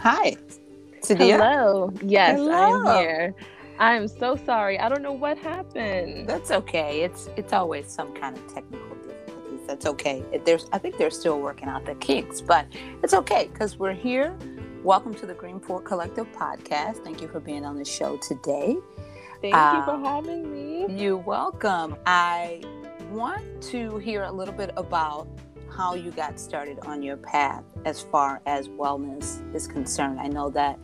Hi. Sadiya? Hello. Yes, Hello. I'm here. I'm so sorry. I don't know what happened. That's okay. It's it's always some kind of technical difficulties. That's okay. There's I think they're still working out the kinks, but it's okay because we're here. Welcome to the Green Fork Collective podcast. Thank you for being on the show today. Thank uh, you for um, having me. You're welcome. I want to hear a little bit about how you got started on your path as far as wellness is concerned. I know that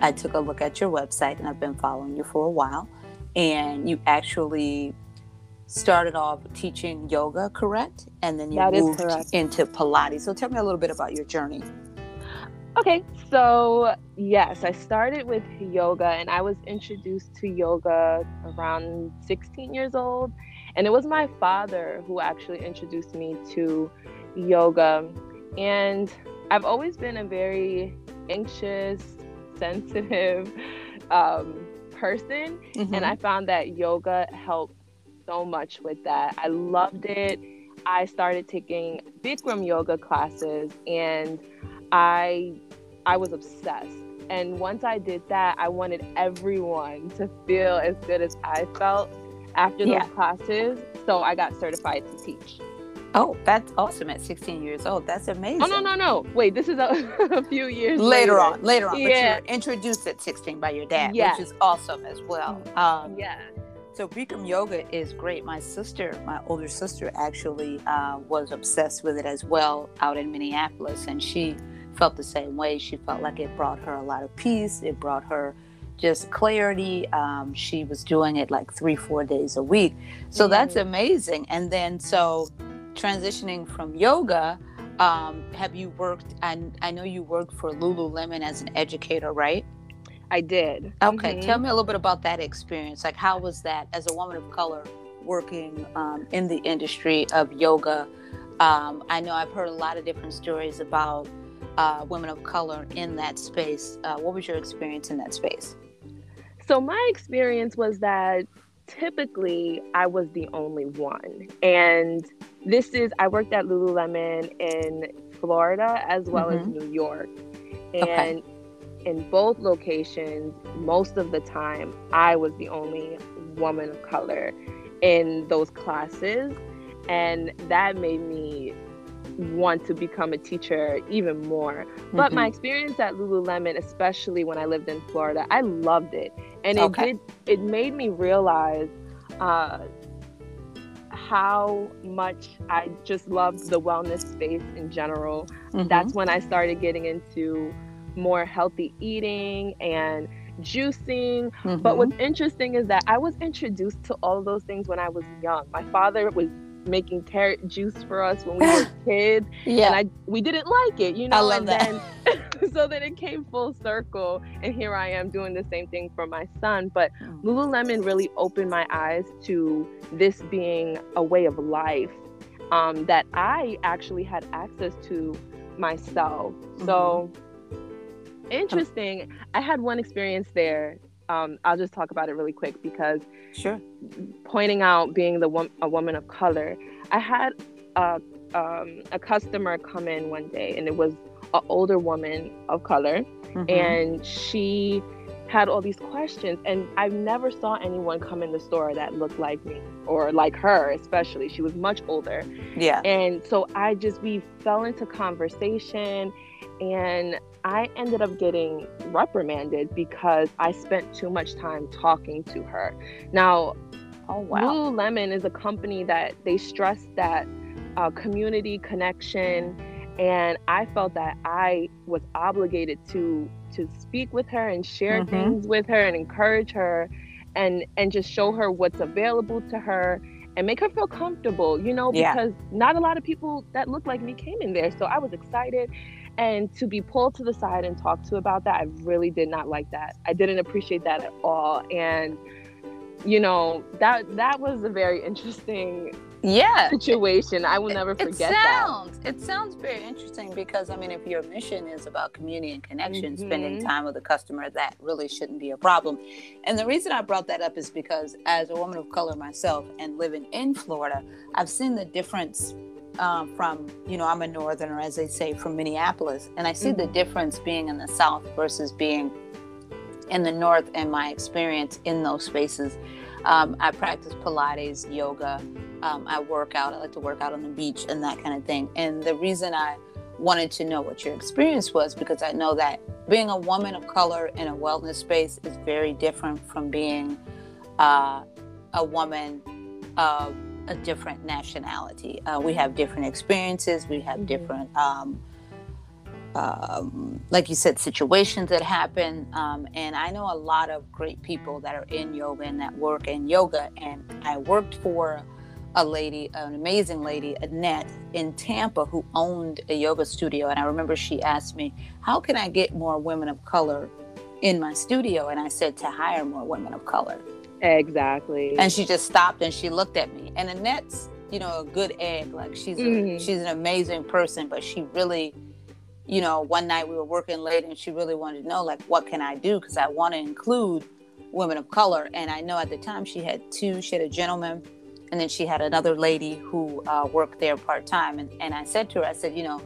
I took a look at your website and I've been following you for a while, and you actually started off teaching yoga, correct? And then you that moved into Pilates. So tell me a little bit about your journey. Okay, so yes, I started with yoga and I was introduced to yoga around 16 years old. And it was my father who actually introduced me to yoga. And I've always been a very anxious, sensitive um, person. Mm-hmm. And I found that yoga helped so much with that. I loved it. I started taking Bikram yoga classes and I I was obsessed. And once I did that, I wanted everyone to feel as good as I felt after those yeah. classes. So I got certified to teach. Oh, that's awesome at 16 years old. That's amazing. Oh, no, no, no. Wait, this is a, a few years later, later, on. Later on. Yeah. But you were introduced at 16 by your dad, yes. which is awesome as well. Um, yeah. So Bikram yoga is great. My sister, my older sister, actually uh, was obsessed with it as well out in Minneapolis, and she felt the same way. She felt like it brought her a lot of peace. It brought her just clarity. Um, she was doing it like three, four days a week. So mm-hmm. that's amazing. And then so transitioning from yoga, um, have you worked? And I know you worked for Lululemon as an educator, right? I did. Okay, mm-hmm. tell me a little bit about that experience. Like, how was that as a woman of color working um, in the industry of yoga? Um, I know I've heard a lot of different stories about uh, women of color in that space. Uh, what was your experience in that space? So, my experience was that typically I was the only one. And this is, I worked at Lululemon in Florida as well mm-hmm. as New York. And okay. in both locations, most of the time, I was the only woman of color in those classes. And that made me want to become a teacher even more. Mm-hmm. But my mm-hmm. experience at Lululemon, especially when I lived in Florida, I loved it, and it okay. did. It made me realize uh, how much I just loved the wellness space in general. Mm-hmm. That's when I started getting into more healthy eating and juicing. Mm-hmm. But what's interesting is that I was introduced to all those things when I was young. My father was making carrot juice for us when we were kids. yeah. And I we didn't like it, you know. I love and that. Then, so then it came full circle and here I am doing the same thing for my son. But mm. Lululemon really opened my eyes to this being a way of life um, that I actually had access to myself. Mm-hmm. So interesting. I had one experience there um, I'll just talk about it really quick because sure. Pointing out being the a woman of color, I had a, um, a customer come in one day, and it was an older woman of color, mm-hmm. and she had all these questions and i never saw anyone come in the store that looked like me or like her especially she was much older yeah and so i just we fell into conversation and I ended up getting reprimanded because I spent too much time talking to her. Now, oh wow. Lululemon is a company that they stress that uh, community connection, and I felt that I was obligated to to speak with her and share mm-hmm. things with her and encourage her, and and just show her what's available to her and make her feel comfortable, you know, because yeah. not a lot of people that look like me came in there. So I was excited and to be pulled to the side and talked to about that, I really did not like that. I didn't appreciate that at all. And you know, that that was a very interesting yeah situation. I will never forget it sounds, that. It sounds very interesting because I mean, if your mission is about community and connection, mm-hmm. spending time with the customer, that really shouldn't be a problem. And the reason I brought that up is because as a woman of color myself and living in Florida, I've seen the difference um, from, you know, I'm a northerner, as they say, from Minneapolis, and I see Mm-hmm. the difference being in the South versus being in the North and my experience in those spaces. Um, I practice Pilates, yoga. Um, I work out. I like to work out on the beach and that kind of thing. And the reason I wanted to know what your experience was because I know that being a woman of color in a wellness space is very different from being uh, a woman of a different nationality. Uh, we have different experiences. We have Mhm. different, um, um, like you said, situations that happen. Um, and I know a lot of great people that are in yoga and that work in yoga. And I worked for a lady, an amazing lady, Annette, in Tampa, who owned a yoga studio. And I remember she asked me, How can I get more women of color in my studio? And I said, To hire more women of color. Exactly. And she just stopped and she looked at me. And Annette's, you know, a good egg. Like she's a, Mhm. she's an amazing person, but she really, you know, one night we were working late and she really wanted to know like what can I do because I want to include women of color. And I know at the time she had two. She had a gentleman, and then she had another lady who uh, worked there part time. And and I said to her, I said, you know.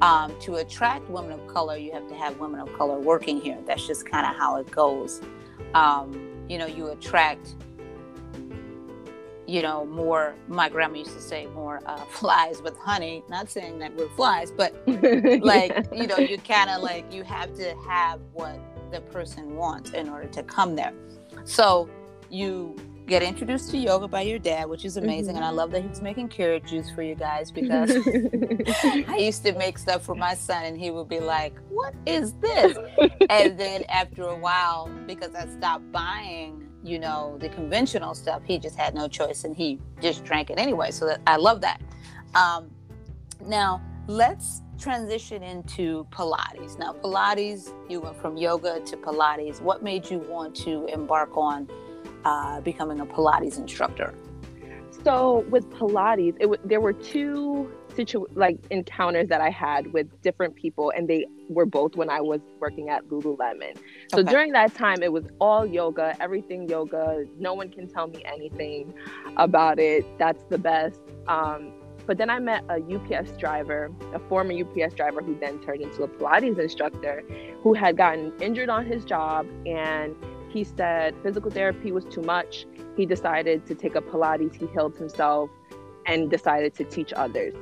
Um, to attract women of color, you have to have women of color working here. That's just kind of how it goes. Um, you know, you attract you know, more, my grandma used to say, more uh, flies with honey. Not saying that we're flies, but like, you know, you kind of like, you have to have what the person wants in order to come there. So you get introduced to yoga by your dad, which is amazing. And I love that he was making carrot juice for you guys because I used to make stuff for my son and he would be like, What is this? and then after a while, because I stopped buying, you know, the conventional stuff, he just had no choice and he just drank it anyway. So that, I love that. Um, now, let's transition into Pilates. Now, Pilates, you went from yoga to Pilates. What made you want to embark on uh, becoming a Pilates instructor? so with Pilates, it w- there were two situ like encounters that I had with different people, and they were both when I was working at Lululemon. So Okay. during that time, it was all yoga, everything yoga. No one can tell me anything about it. That's the best. Um, but then I met a UPS driver, a former UPS driver who then turned into a Pilates instructor who had gotten injured on his job. And he said physical therapy was too much. He decided to take up Pilates. He healed himself and decided to teach others.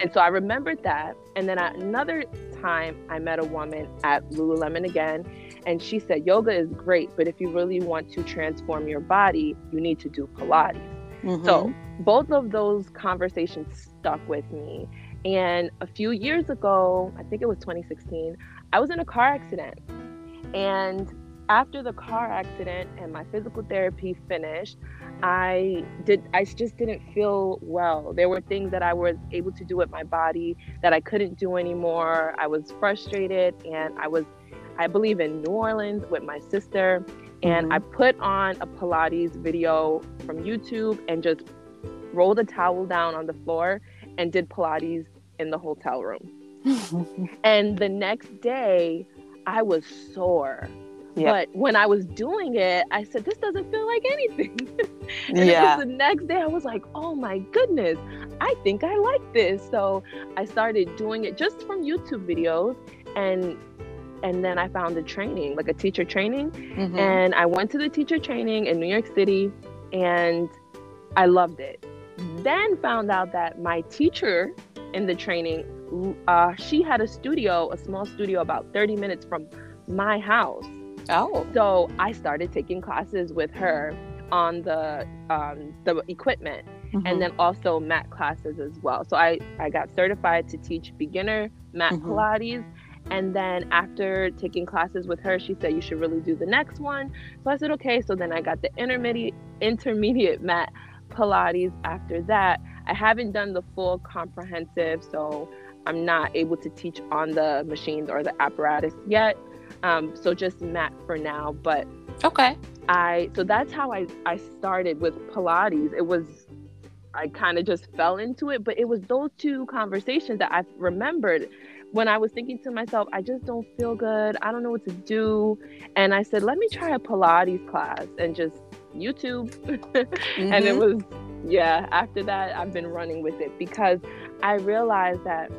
And so I remembered that. And then at another time, I met a woman at Lululemon again. And she said, Yoga is great, but if you really want to transform your body, you need to do Pilates. Mhm. So both of those conversations stuck with me. And a few years ago, I think it was 2016, I was in a car accident. And after the car accident and my physical therapy finished, I did I just didn't feel well. There were things that I was able to do with my body that I couldn't do anymore. I was frustrated and I was I believe in New Orleans with my sister and Mhm. I put on a Pilates video from YouTube and just rolled a towel down on the floor and did Pilates in the hotel room. And the next day, I was sore. Yep. But when I was doing it, I said, This doesn't feel like anything. and yeah. the next day, I was like, Oh my goodness, I think I like this. So I started doing it just from YouTube videos. And and then I found a training, like a teacher training. Mhm. And I went to the teacher training in New York City and I loved it. Then found out that my teacher in the training, uh, she had a studio, a small studio about 30 minutes from my house. Oh. So I started taking classes with her on the um, the equipment Mhm. and then also mat classes as well. So I, I got certified to teach beginner mat Mhm. Pilates. And then after taking classes with her, she said you should really do the next one. So I said okay. So then I got the intermediate intermediate mat Pilates after that. I haven't done the full comprehensive, so I'm not able to teach on the machines or the apparatus yet. Um, so just mat for now. But okay. I so that's how I I started with Pilates. It was I kind of just fell into it, but it was those two conversations that I remembered when I was thinking to myself, I just don't feel good. I don't know what to do. And I said, let me try a Pilates class and just YouTube. and it Mhm. was yeah, after that, I've been running with it because I realized that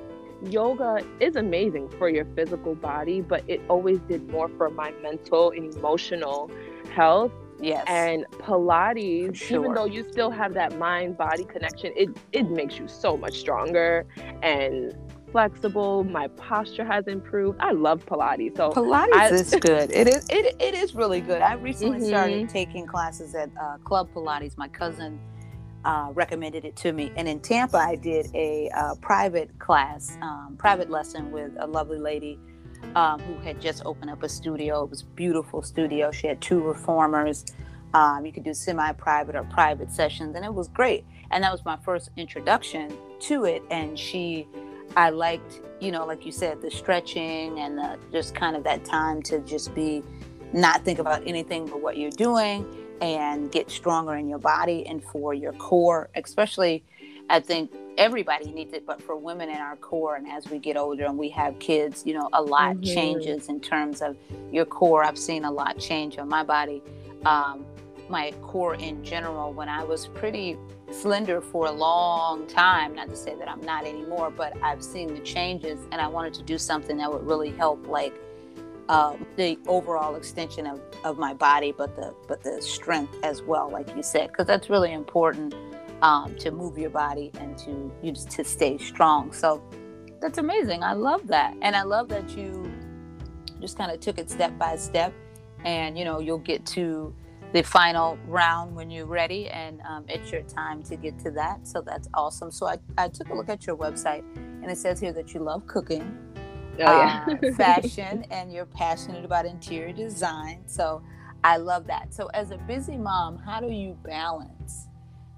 yoga is amazing for your physical body, but it always did more for my mental and emotional health. Yes. And Pilates, sure. even though you still have that mind body connection, it it makes you so much stronger and flexible. My posture has improved. I love Pilates. So Pilates I- is good. It is it, it is really good. I recently Mhm. started taking classes at uh, Club Pilates. My cousin uh, recommended it to me, and in Tampa, I did a uh, private class, um, private lesson with a lovely lady um, who had just opened up a studio. It was a beautiful studio. She had two reformers. Um, you could do semi-private or private sessions, and it was great. And that was my first introduction to it. And she, I liked, you know, like you said, the stretching and the, just kind of that time to just be, not think about anything but what you're doing and get stronger in your body and for your core, especially. I think everybody needs it, but for women in our core, and as we get older and we have kids, you know, a lot Mhm. changes in terms of your core. I've seen a lot change on my body. Um, my core in general, when I was pretty slender for a long time, not to say that I'm not anymore, but I've seen the changes and I wanted to do something that would really help, like, um, the overall extension of, of my body, but the but the strength as well, like you said, because that's really important um, to move your body and to you just to stay strong. So that's amazing. I love that, and I love that you just kind of took it step by step, and you know you'll get to the final round when you're ready, and um, it's your time to get to that. So that's awesome. So I, I took a look at your website, and it says here that you love cooking Oh yeah. uh, fashion and you're passionate about interior design. So I love that. So as a busy mom, how do you balance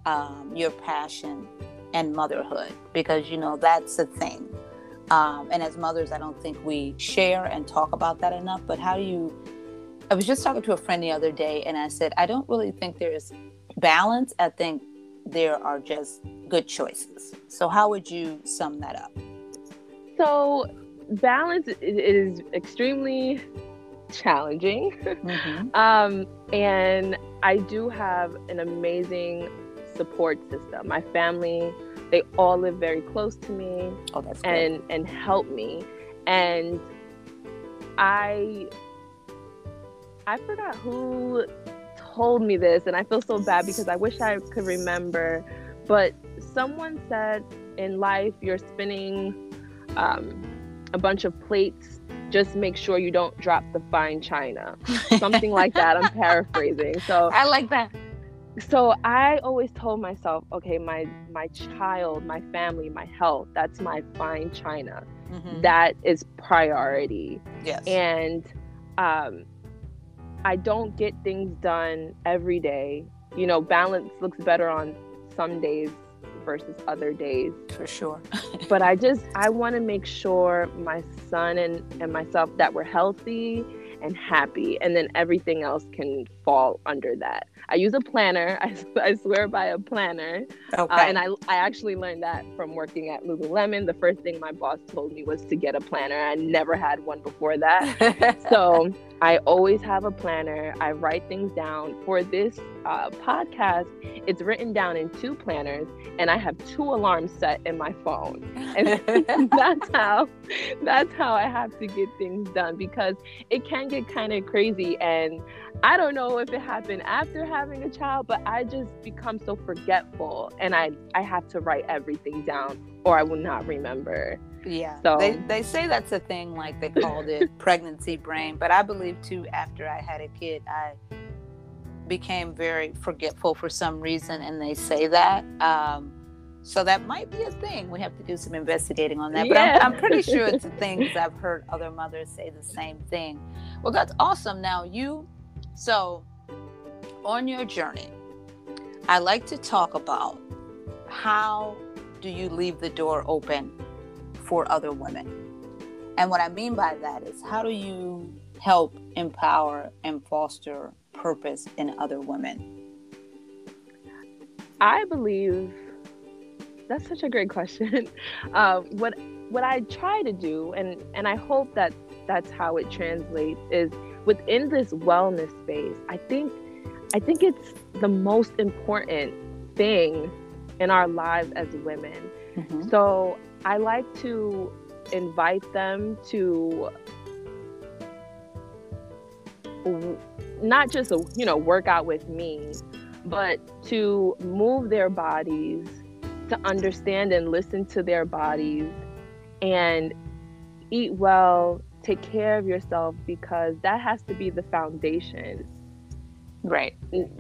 um, your passion and motherhood? Because you know that's a thing. Um, and as mothers, I don't think we share and talk about that enough. But how do you? I was just talking to a friend the other day, and I said I don't really think there's balance. I think there are just good choices. So how would you sum that up? so balance is extremely challenging. Mhm. Um, and I do have an amazing support system. My family, they all live very close to me Oh, that's good. and and help me. And I I forgot who told me this and I feel so bad because I wish I could remember, but someone said in life you're spinning um, a bunch of plates just make sure you don't drop the fine china something like that i'm paraphrasing so I like that. so i always told myself okay my my child my family my health that's my fine china Mhm. that is priority yes. and um i don't get things done every day you know balance looks better on some days versus other days for sure. but I just I want to make sure my son and and myself that we're healthy and happy, and then everything else can fall under that. I use a planner. I, I swear by a planner, Okay. uh, and I I actually learned that from working at Lululemon. The first thing my boss told me was to get a planner. I never had one before that. so I always have a planner. I write things down. For this uh, podcast, it's written down in two planners, and I have two alarms set in my phone. And that's how that's how I have to get things done because it can get kind of crazy. And I don't know if it happened after having a child, but I just become so forgetful, and I I have to write everything down, or I will not remember. yeah. So- they they say that's a thing, like they called it pregnancy brain. But I believe too, after I had a kid, I became very forgetful for some reason, and they say that. Um, so that might be a thing. We have to do some investigating on that. But Yeah. I'm, I'm pretty sure it's a thing because I've heard other mothers say the same thing. Well, that's awesome. Now you, so on your journey, I like to talk about how do you leave the door open for other women? And what I mean by that is how do you help empower and foster purpose in other women? I believe that's such a great question. Uh, what what I try to do, and and I hope that that's how it translates, is within this wellness space. I think I think it's the most important thing in our lives as women. Mm-hmm. So I like to invite them to not just you know work out with me but to move their bodies to understand and listen to their bodies and eat well take care of yourself because that has to be the foundation. Right.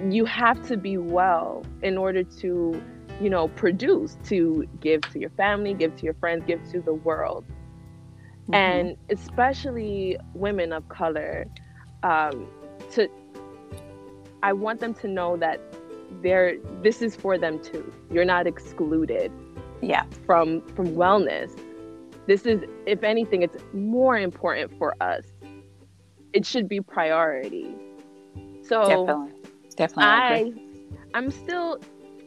You have to be well in order to you know produce to give to your family give to your friends give to the world. Mm-hmm. and especially women of color um, to i want them to know that they're this is for them too. You're not excluded yeah. from from wellness this is if anything it's more important for us. It should be priority. So definitely. Definitely i i'm still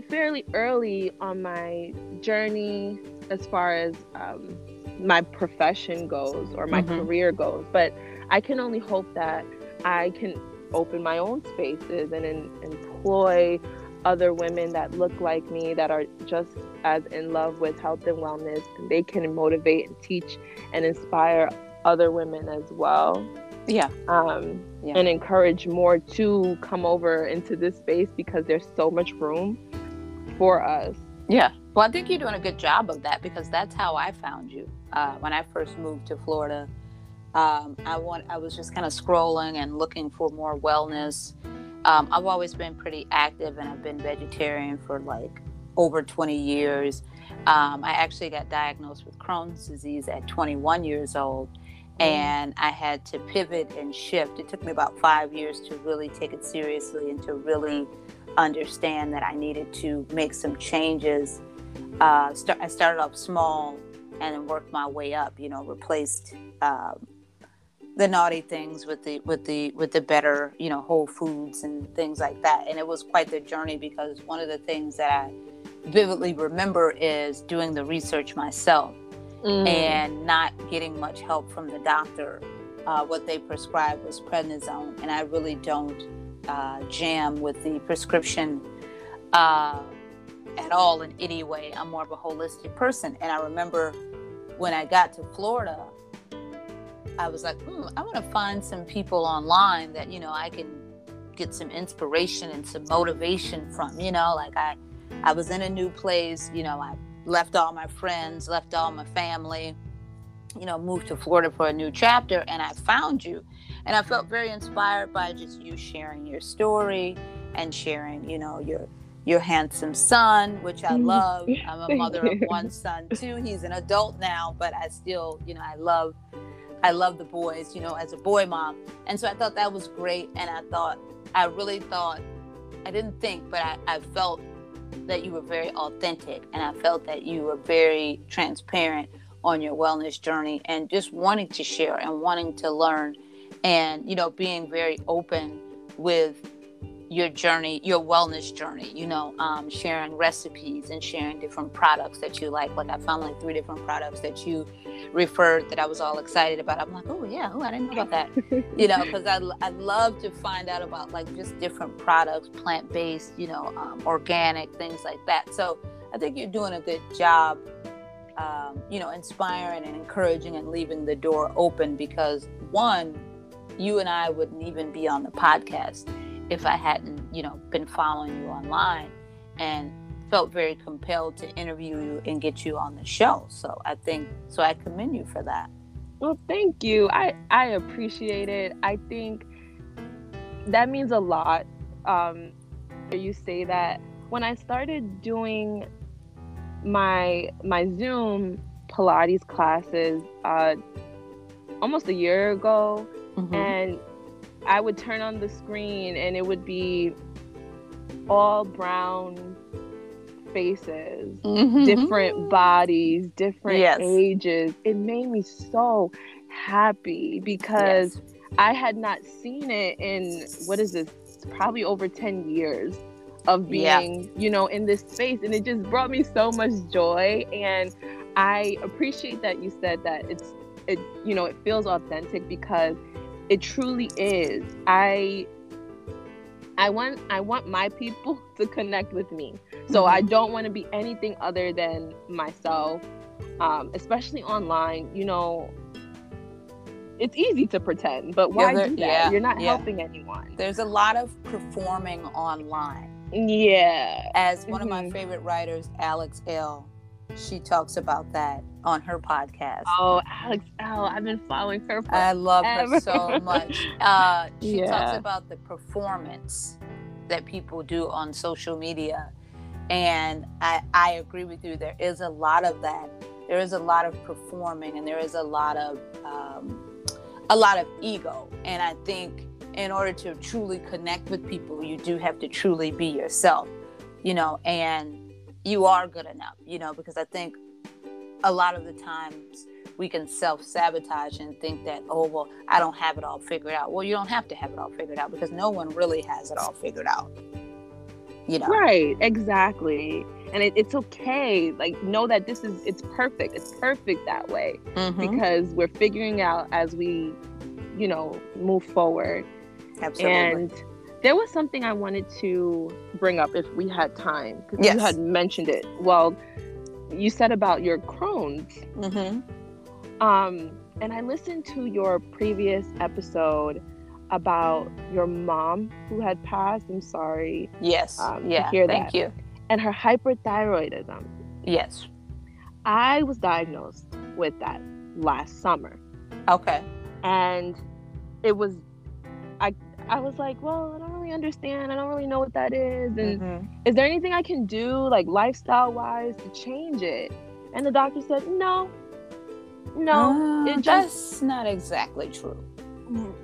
fairly early on my journey as far as um, my profession goes or my mm-hmm. career goes but i can only hope that i can open my own spaces and in, employ other women that look like me that are just as in love with health and wellness and they can motivate and teach and inspire other women as well. Yeah. Um yeah. and encourage more to come over into this space because there's so much room for us. Yeah. Well i think you're doing a good job of that because that's how i found you uh, when i first moved to florida. Um, I want I was just kind of scrolling and looking for more wellness. Um, I've always been pretty active and I've been vegetarian for like over 20 years. Um, I actually got diagnosed with Crohn's disease at 21 years old, mm. and I had to pivot and shift. It took me about five years to really take it seriously and to really understand that I needed to make some changes. Uh, start, I started off small and then worked my way up. You know, replaced um, the naughty things with the with the with the better you know whole foods and things like that. And it was quite the journey because one of the things that i vividly remember is doing the research myself mm. and not getting much help from the doctor. Uh, what they prescribed was prednisone and i really don't uh, jam with the prescription uh, at all in any way. I'm more of a holistic person. And i remember when i got to florida I was like, hmm, I want to find some people online that, you know, I can get some inspiration and some motivation from, you know, like I, I was in a new place, you know, I left all my friends, left all my family, you know, moved to Florida for a new chapter and I found you. And I felt very inspired by just you sharing your story and sharing, you know, your your handsome son, which I love. I'm a mother of one son too. He's an adult now, but I still, you know, I love I love the boys, you know, as a boy mom. And so I thought that was great. And I thought, I really thought, I didn't think, but I, I felt that you were very authentic. And I felt that you were very transparent on your wellness journey and just wanting to share and wanting to learn and, you know, being very open with your journey, your wellness journey, you know, um, sharing recipes and sharing different products that you like. Like I found like three different products that you referred that I was all excited about. I'm like, oh yeah, oh I didn't know about that, you know, because I I love to find out about like just different products, plant based, you know, um, organic things like that. So I think you're doing a good job, um, you know, inspiring and encouraging and leaving the door open because one, you and I wouldn't even be on the podcast if I hadn't, you know, been following you online and felt very compelled to interview you and get you on the show. So I think so I commend you for that. Well, thank you. I I appreciate it. I think that means a lot. Um you say that when I started doing my my Zoom Pilates classes uh almost a year ago mm-hmm. and I would turn on the screen and it would be all brown faces, mm-hmm. different bodies, different yes. ages. It made me so happy because yes. I had not seen it in what is this? Probably over 10 years of being, yeah. you know, in this space. And it just brought me so much joy. And I appreciate that you said that it's, it, you know, it feels authentic because it truly is. I I want I want my people to connect with me. So mm-hmm. I don't want to be anything other than myself. Um, especially online, you know, it's easy to pretend, but why yeah, do that? Yeah, You're not yeah. helping anyone. There's a lot of performing online. Yeah. As one mm-hmm. of my mm-hmm. favorite writers, Alex Elle, she talks about that on her podcast. Oh, Alex Elle, I've been following her. I love her so much. Uh, she yeah. talks about the performance that people do on social media. And I, I agree with you. There is a lot of that. There is a lot of performing, and there is a lot of um, a lot of ego. And I think in order to truly connect with people, you do have to truly be yourself, you know, and you are good enough, you know, because I think a lot of the times we can self sabotage and think that, oh, well, I don't have it all figured out. Well, you don't have to have it all figured out because no one really has it all figured out. You know? Right, exactly and it, it's okay like know that this is it's perfect it's perfect that way mm-hmm. because we're figuring out as we you know move forward Absolutely. and there was something i wanted to bring up if we had time because yes. you had mentioned it well you said about your crohn's mm-hmm. um and i listened to your previous episode about your mom who had passed i'm sorry yes um, yeah hear thank that. you and her hyperthyroidism. Yes. I was diagnosed with that last summer. Okay. And it was I was like, well, I don't really understand. I don't really know what that is. And mm-hmm. is there anything I can do, like lifestyle wise, to change it? And the doctor said, no, no. Uh, it just, that's not exactly true.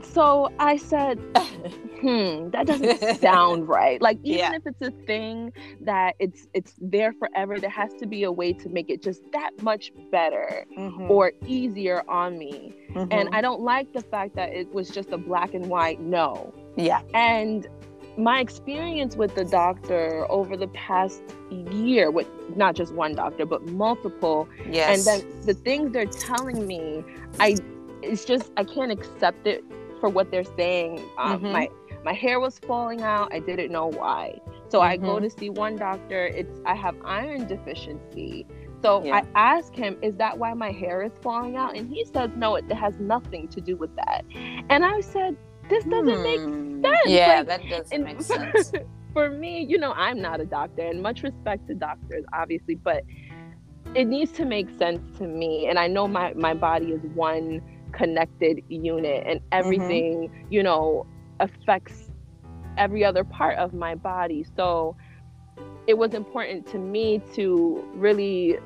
So I said, hmm, that doesn't sound right. Like even yeah. if it's a thing that it's it's there forever, there has to be a way to make it just that much better mm-hmm. or easier on me. Mm-hmm. And I don't like the fact that it was just a black and white no. Yeah. And my experience with the doctor over the past year with not just one doctor but multiple yes. and then the things they're telling me i it's just I can't accept it for what they're saying. Um, mm-hmm. My my hair was falling out. I didn't know why. So mm-hmm. I go mm-hmm. to see one doctor. It's I have iron deficiency. So yeah. I ask him, is that why my hair is falling out? And he says, no, it has nothing to do with that. And I said, this doesn't make hmm. sense. Yeah, like, that doesn't make sense. for me, you know, I'm not a doctor, and much respect to doctors, obviously, but it needs to make sense to me. And I know my my body is one connected unit and mm-hmm. everything mm-hmm. you know affects every other part of my body so it was important to me to really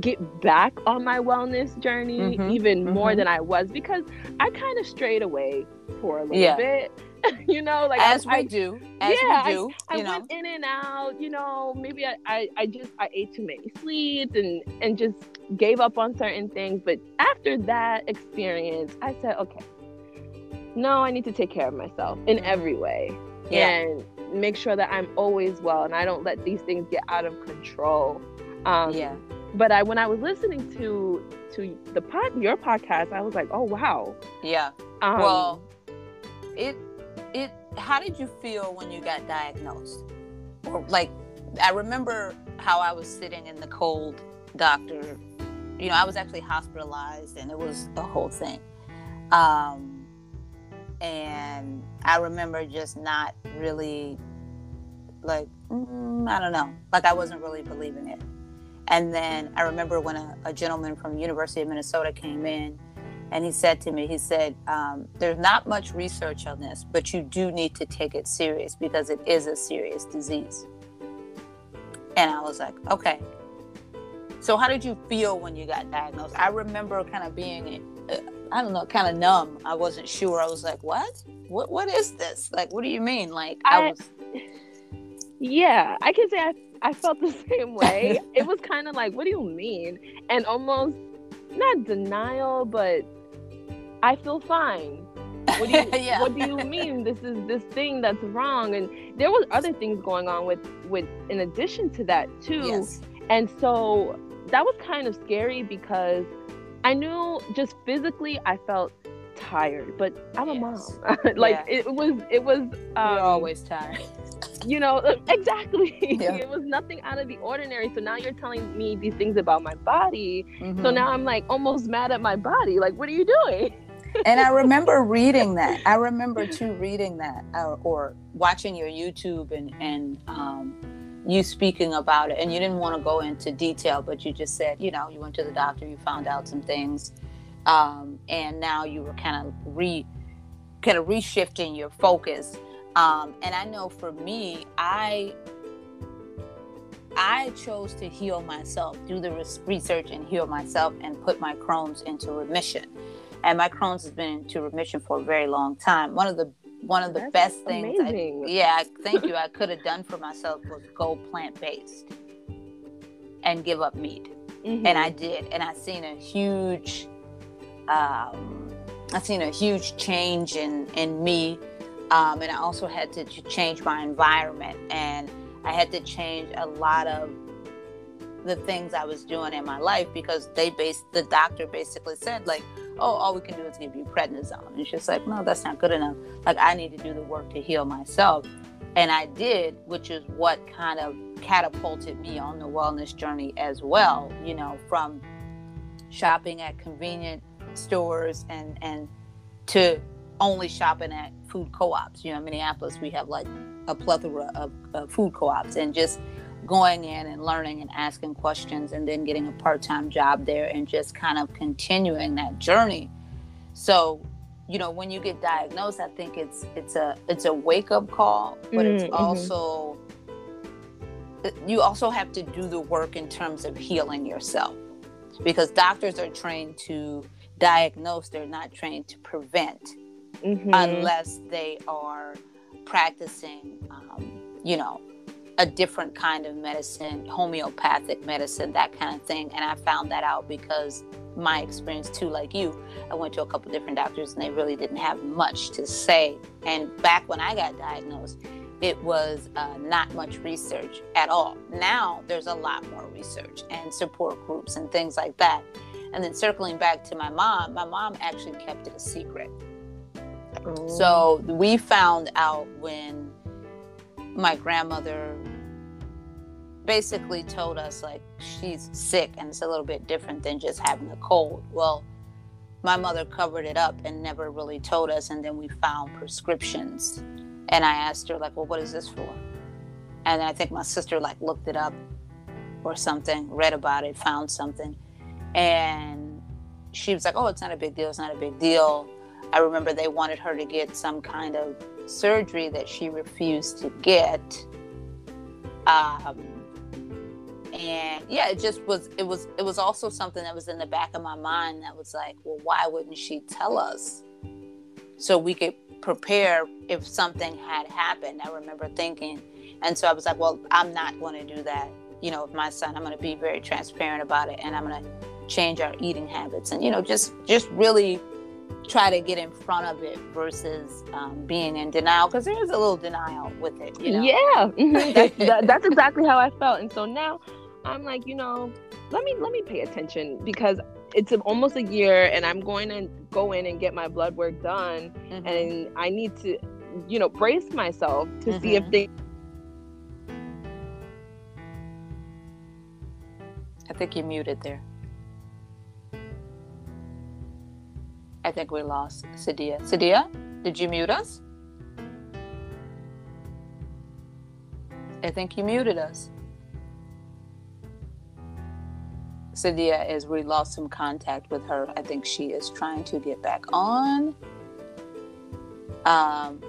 get back on my wellness journey mm-hmm. even mm-hmm. more than I was because I kind of strayed away for a little yeah. bit you know, like as I, we do, as yeah, we do. I, I went in and out. You know, maybe I, I, I just I ate too many sweets and and just gave up on certain things. But after that experience, I said, okay, no, I need to take care of myself in every way yeah. and make sure that I'm always well and I don't let these things get out of control. Um, yeah. But I, when I was listening to to the pod, your podcast, I was like, oh wow. Yeah. Um, well, it it how did you feel when you got diagnosed? Or like i remember how i was sitting in the cold doctor. You know i was actually hospitalized and it was a whole thing. Um and i remember just not really like mm, i don't know. Like i wasn't really believing it. And then i remember when a, a gentleman from university of minnesota came in and he said to me, he said, um, there's not much research on this, but you do need to take it serious because it is a serious disease. And I was like, okay. So how did you feel when you got diagnosed? I remember kind of being, uh, I don't know, kind of numb. I wasn't sure. I was like, what? What? What is this? Like, what do you mean? Like, I, I was. Yeah, I can say I, I felt the same way. it was kind of like, what do you mean? And almost not denial, but I feel fine. What do you yeah. what do you mean this is this thing that's wrong? And there was other things going on with with in addition to that too. Yes. And so that was kind of scary because I knew just physically I felt tired, but I'm yes. a mom. like yeah. it was, it was. Um, You're always tired. you know, exactly. Yeah. it was nothing out of the ordinary. So now you're telling me these things about my body. Mm-hmm. So now I'm like almost mad at my body. Like, what are you doing? And I remember reading that. I remember too reading that or, or watching your YouTube and and um, you speaking about it. And you didn't want to go into detail, but you just said, you know, you went to the doctor, you found out some things, um, and now you were kind of re kind of reshifting your focus. Um, and I know for me, I I chose to heal myself, do the research and heal myself, and put my Crohn's into remission and my Crohn's has been into remission for a very long time. One of the one of the That's best things, I, yeah, thank you, I could have done for myself was go plant based and give up meat, mm-hmm. and I did, and I seen a huge, um, I seen a huge change in in me, um, and I also had to change my environment, and I had to change a lot of the things I was doing in my life because they based the doctor basically said like oh, all we can do is give you prednisone. And she's like, no, that's not good enough. Like, I need to do the work to heal myself. And I did, which is what kind of catapulted me on the wellness journey as well, you know, from shopping at convenient stores and, and to only shopping at food co-ops. You know, in Minneapolis, we have like a plethora of, of food co-ops and just going in and learning and asking questions and then getting a part-time job there and just kind of continuing that journey so you know when you get diagnosed i think it's it's a it's a wake-up call but mm-hmm. it's also you also have to do the work in terms of healing yourself because doctors are trained to diagnose they're not trained to prevent mm-hmm. unless they are practicing um, you know a different kind of medicine, homeopathic medicine, that kind of thing. And I found that out because my experience too, like you, I went to a couple different doctors and they really didn't have much to say. And back when I got diagnosed, it was uh, not much research at all. Now there's a lot more research and support groups and things like that. And then circling back to my mom, my mom actually kept it a secret. Oh. So we found out when my grandmother basically told us like she's sick and it's a little bit different than just having a cold. Well, my mother covered it up and never really told us and then we found prescriptions and I asked her like, "Well, what is this for?" And I think my sister like looked it up or something, read about it, found something. And she was like, "Oh, it's not a big deal. It's not a big deal." I remember they wanted her to get some kind of surgery that she refused to get. Um, and yeah, it just was. It was. It was also something that was in the back of my mind that was like, well, why wouldn't she tell us so we could prepare if something had happened? I remember thinking, and so I was like, well, I'm not going to do that. You know, with my son, I'm going to be very transparent about it, and I'm going to change our eating habits, and you know, just just really try to get in front of it versus um, being in denial because there is a little denial with it you know? yeah mm-hmm. that's, that, that's exactly how i felt and so now i'm like you know let me let me pay attention because it's almost a year and i'm going to go in and get my blood work done mm-hmm. and i need to you know brace myself to mm-hmm. see if mm-hmm. they i think you're muted there I think we lost Sadiya. Sadiya, did you mute us? I think you muted us. Sadiya is we lost some contact with her. I think she is trying to get back on. Um,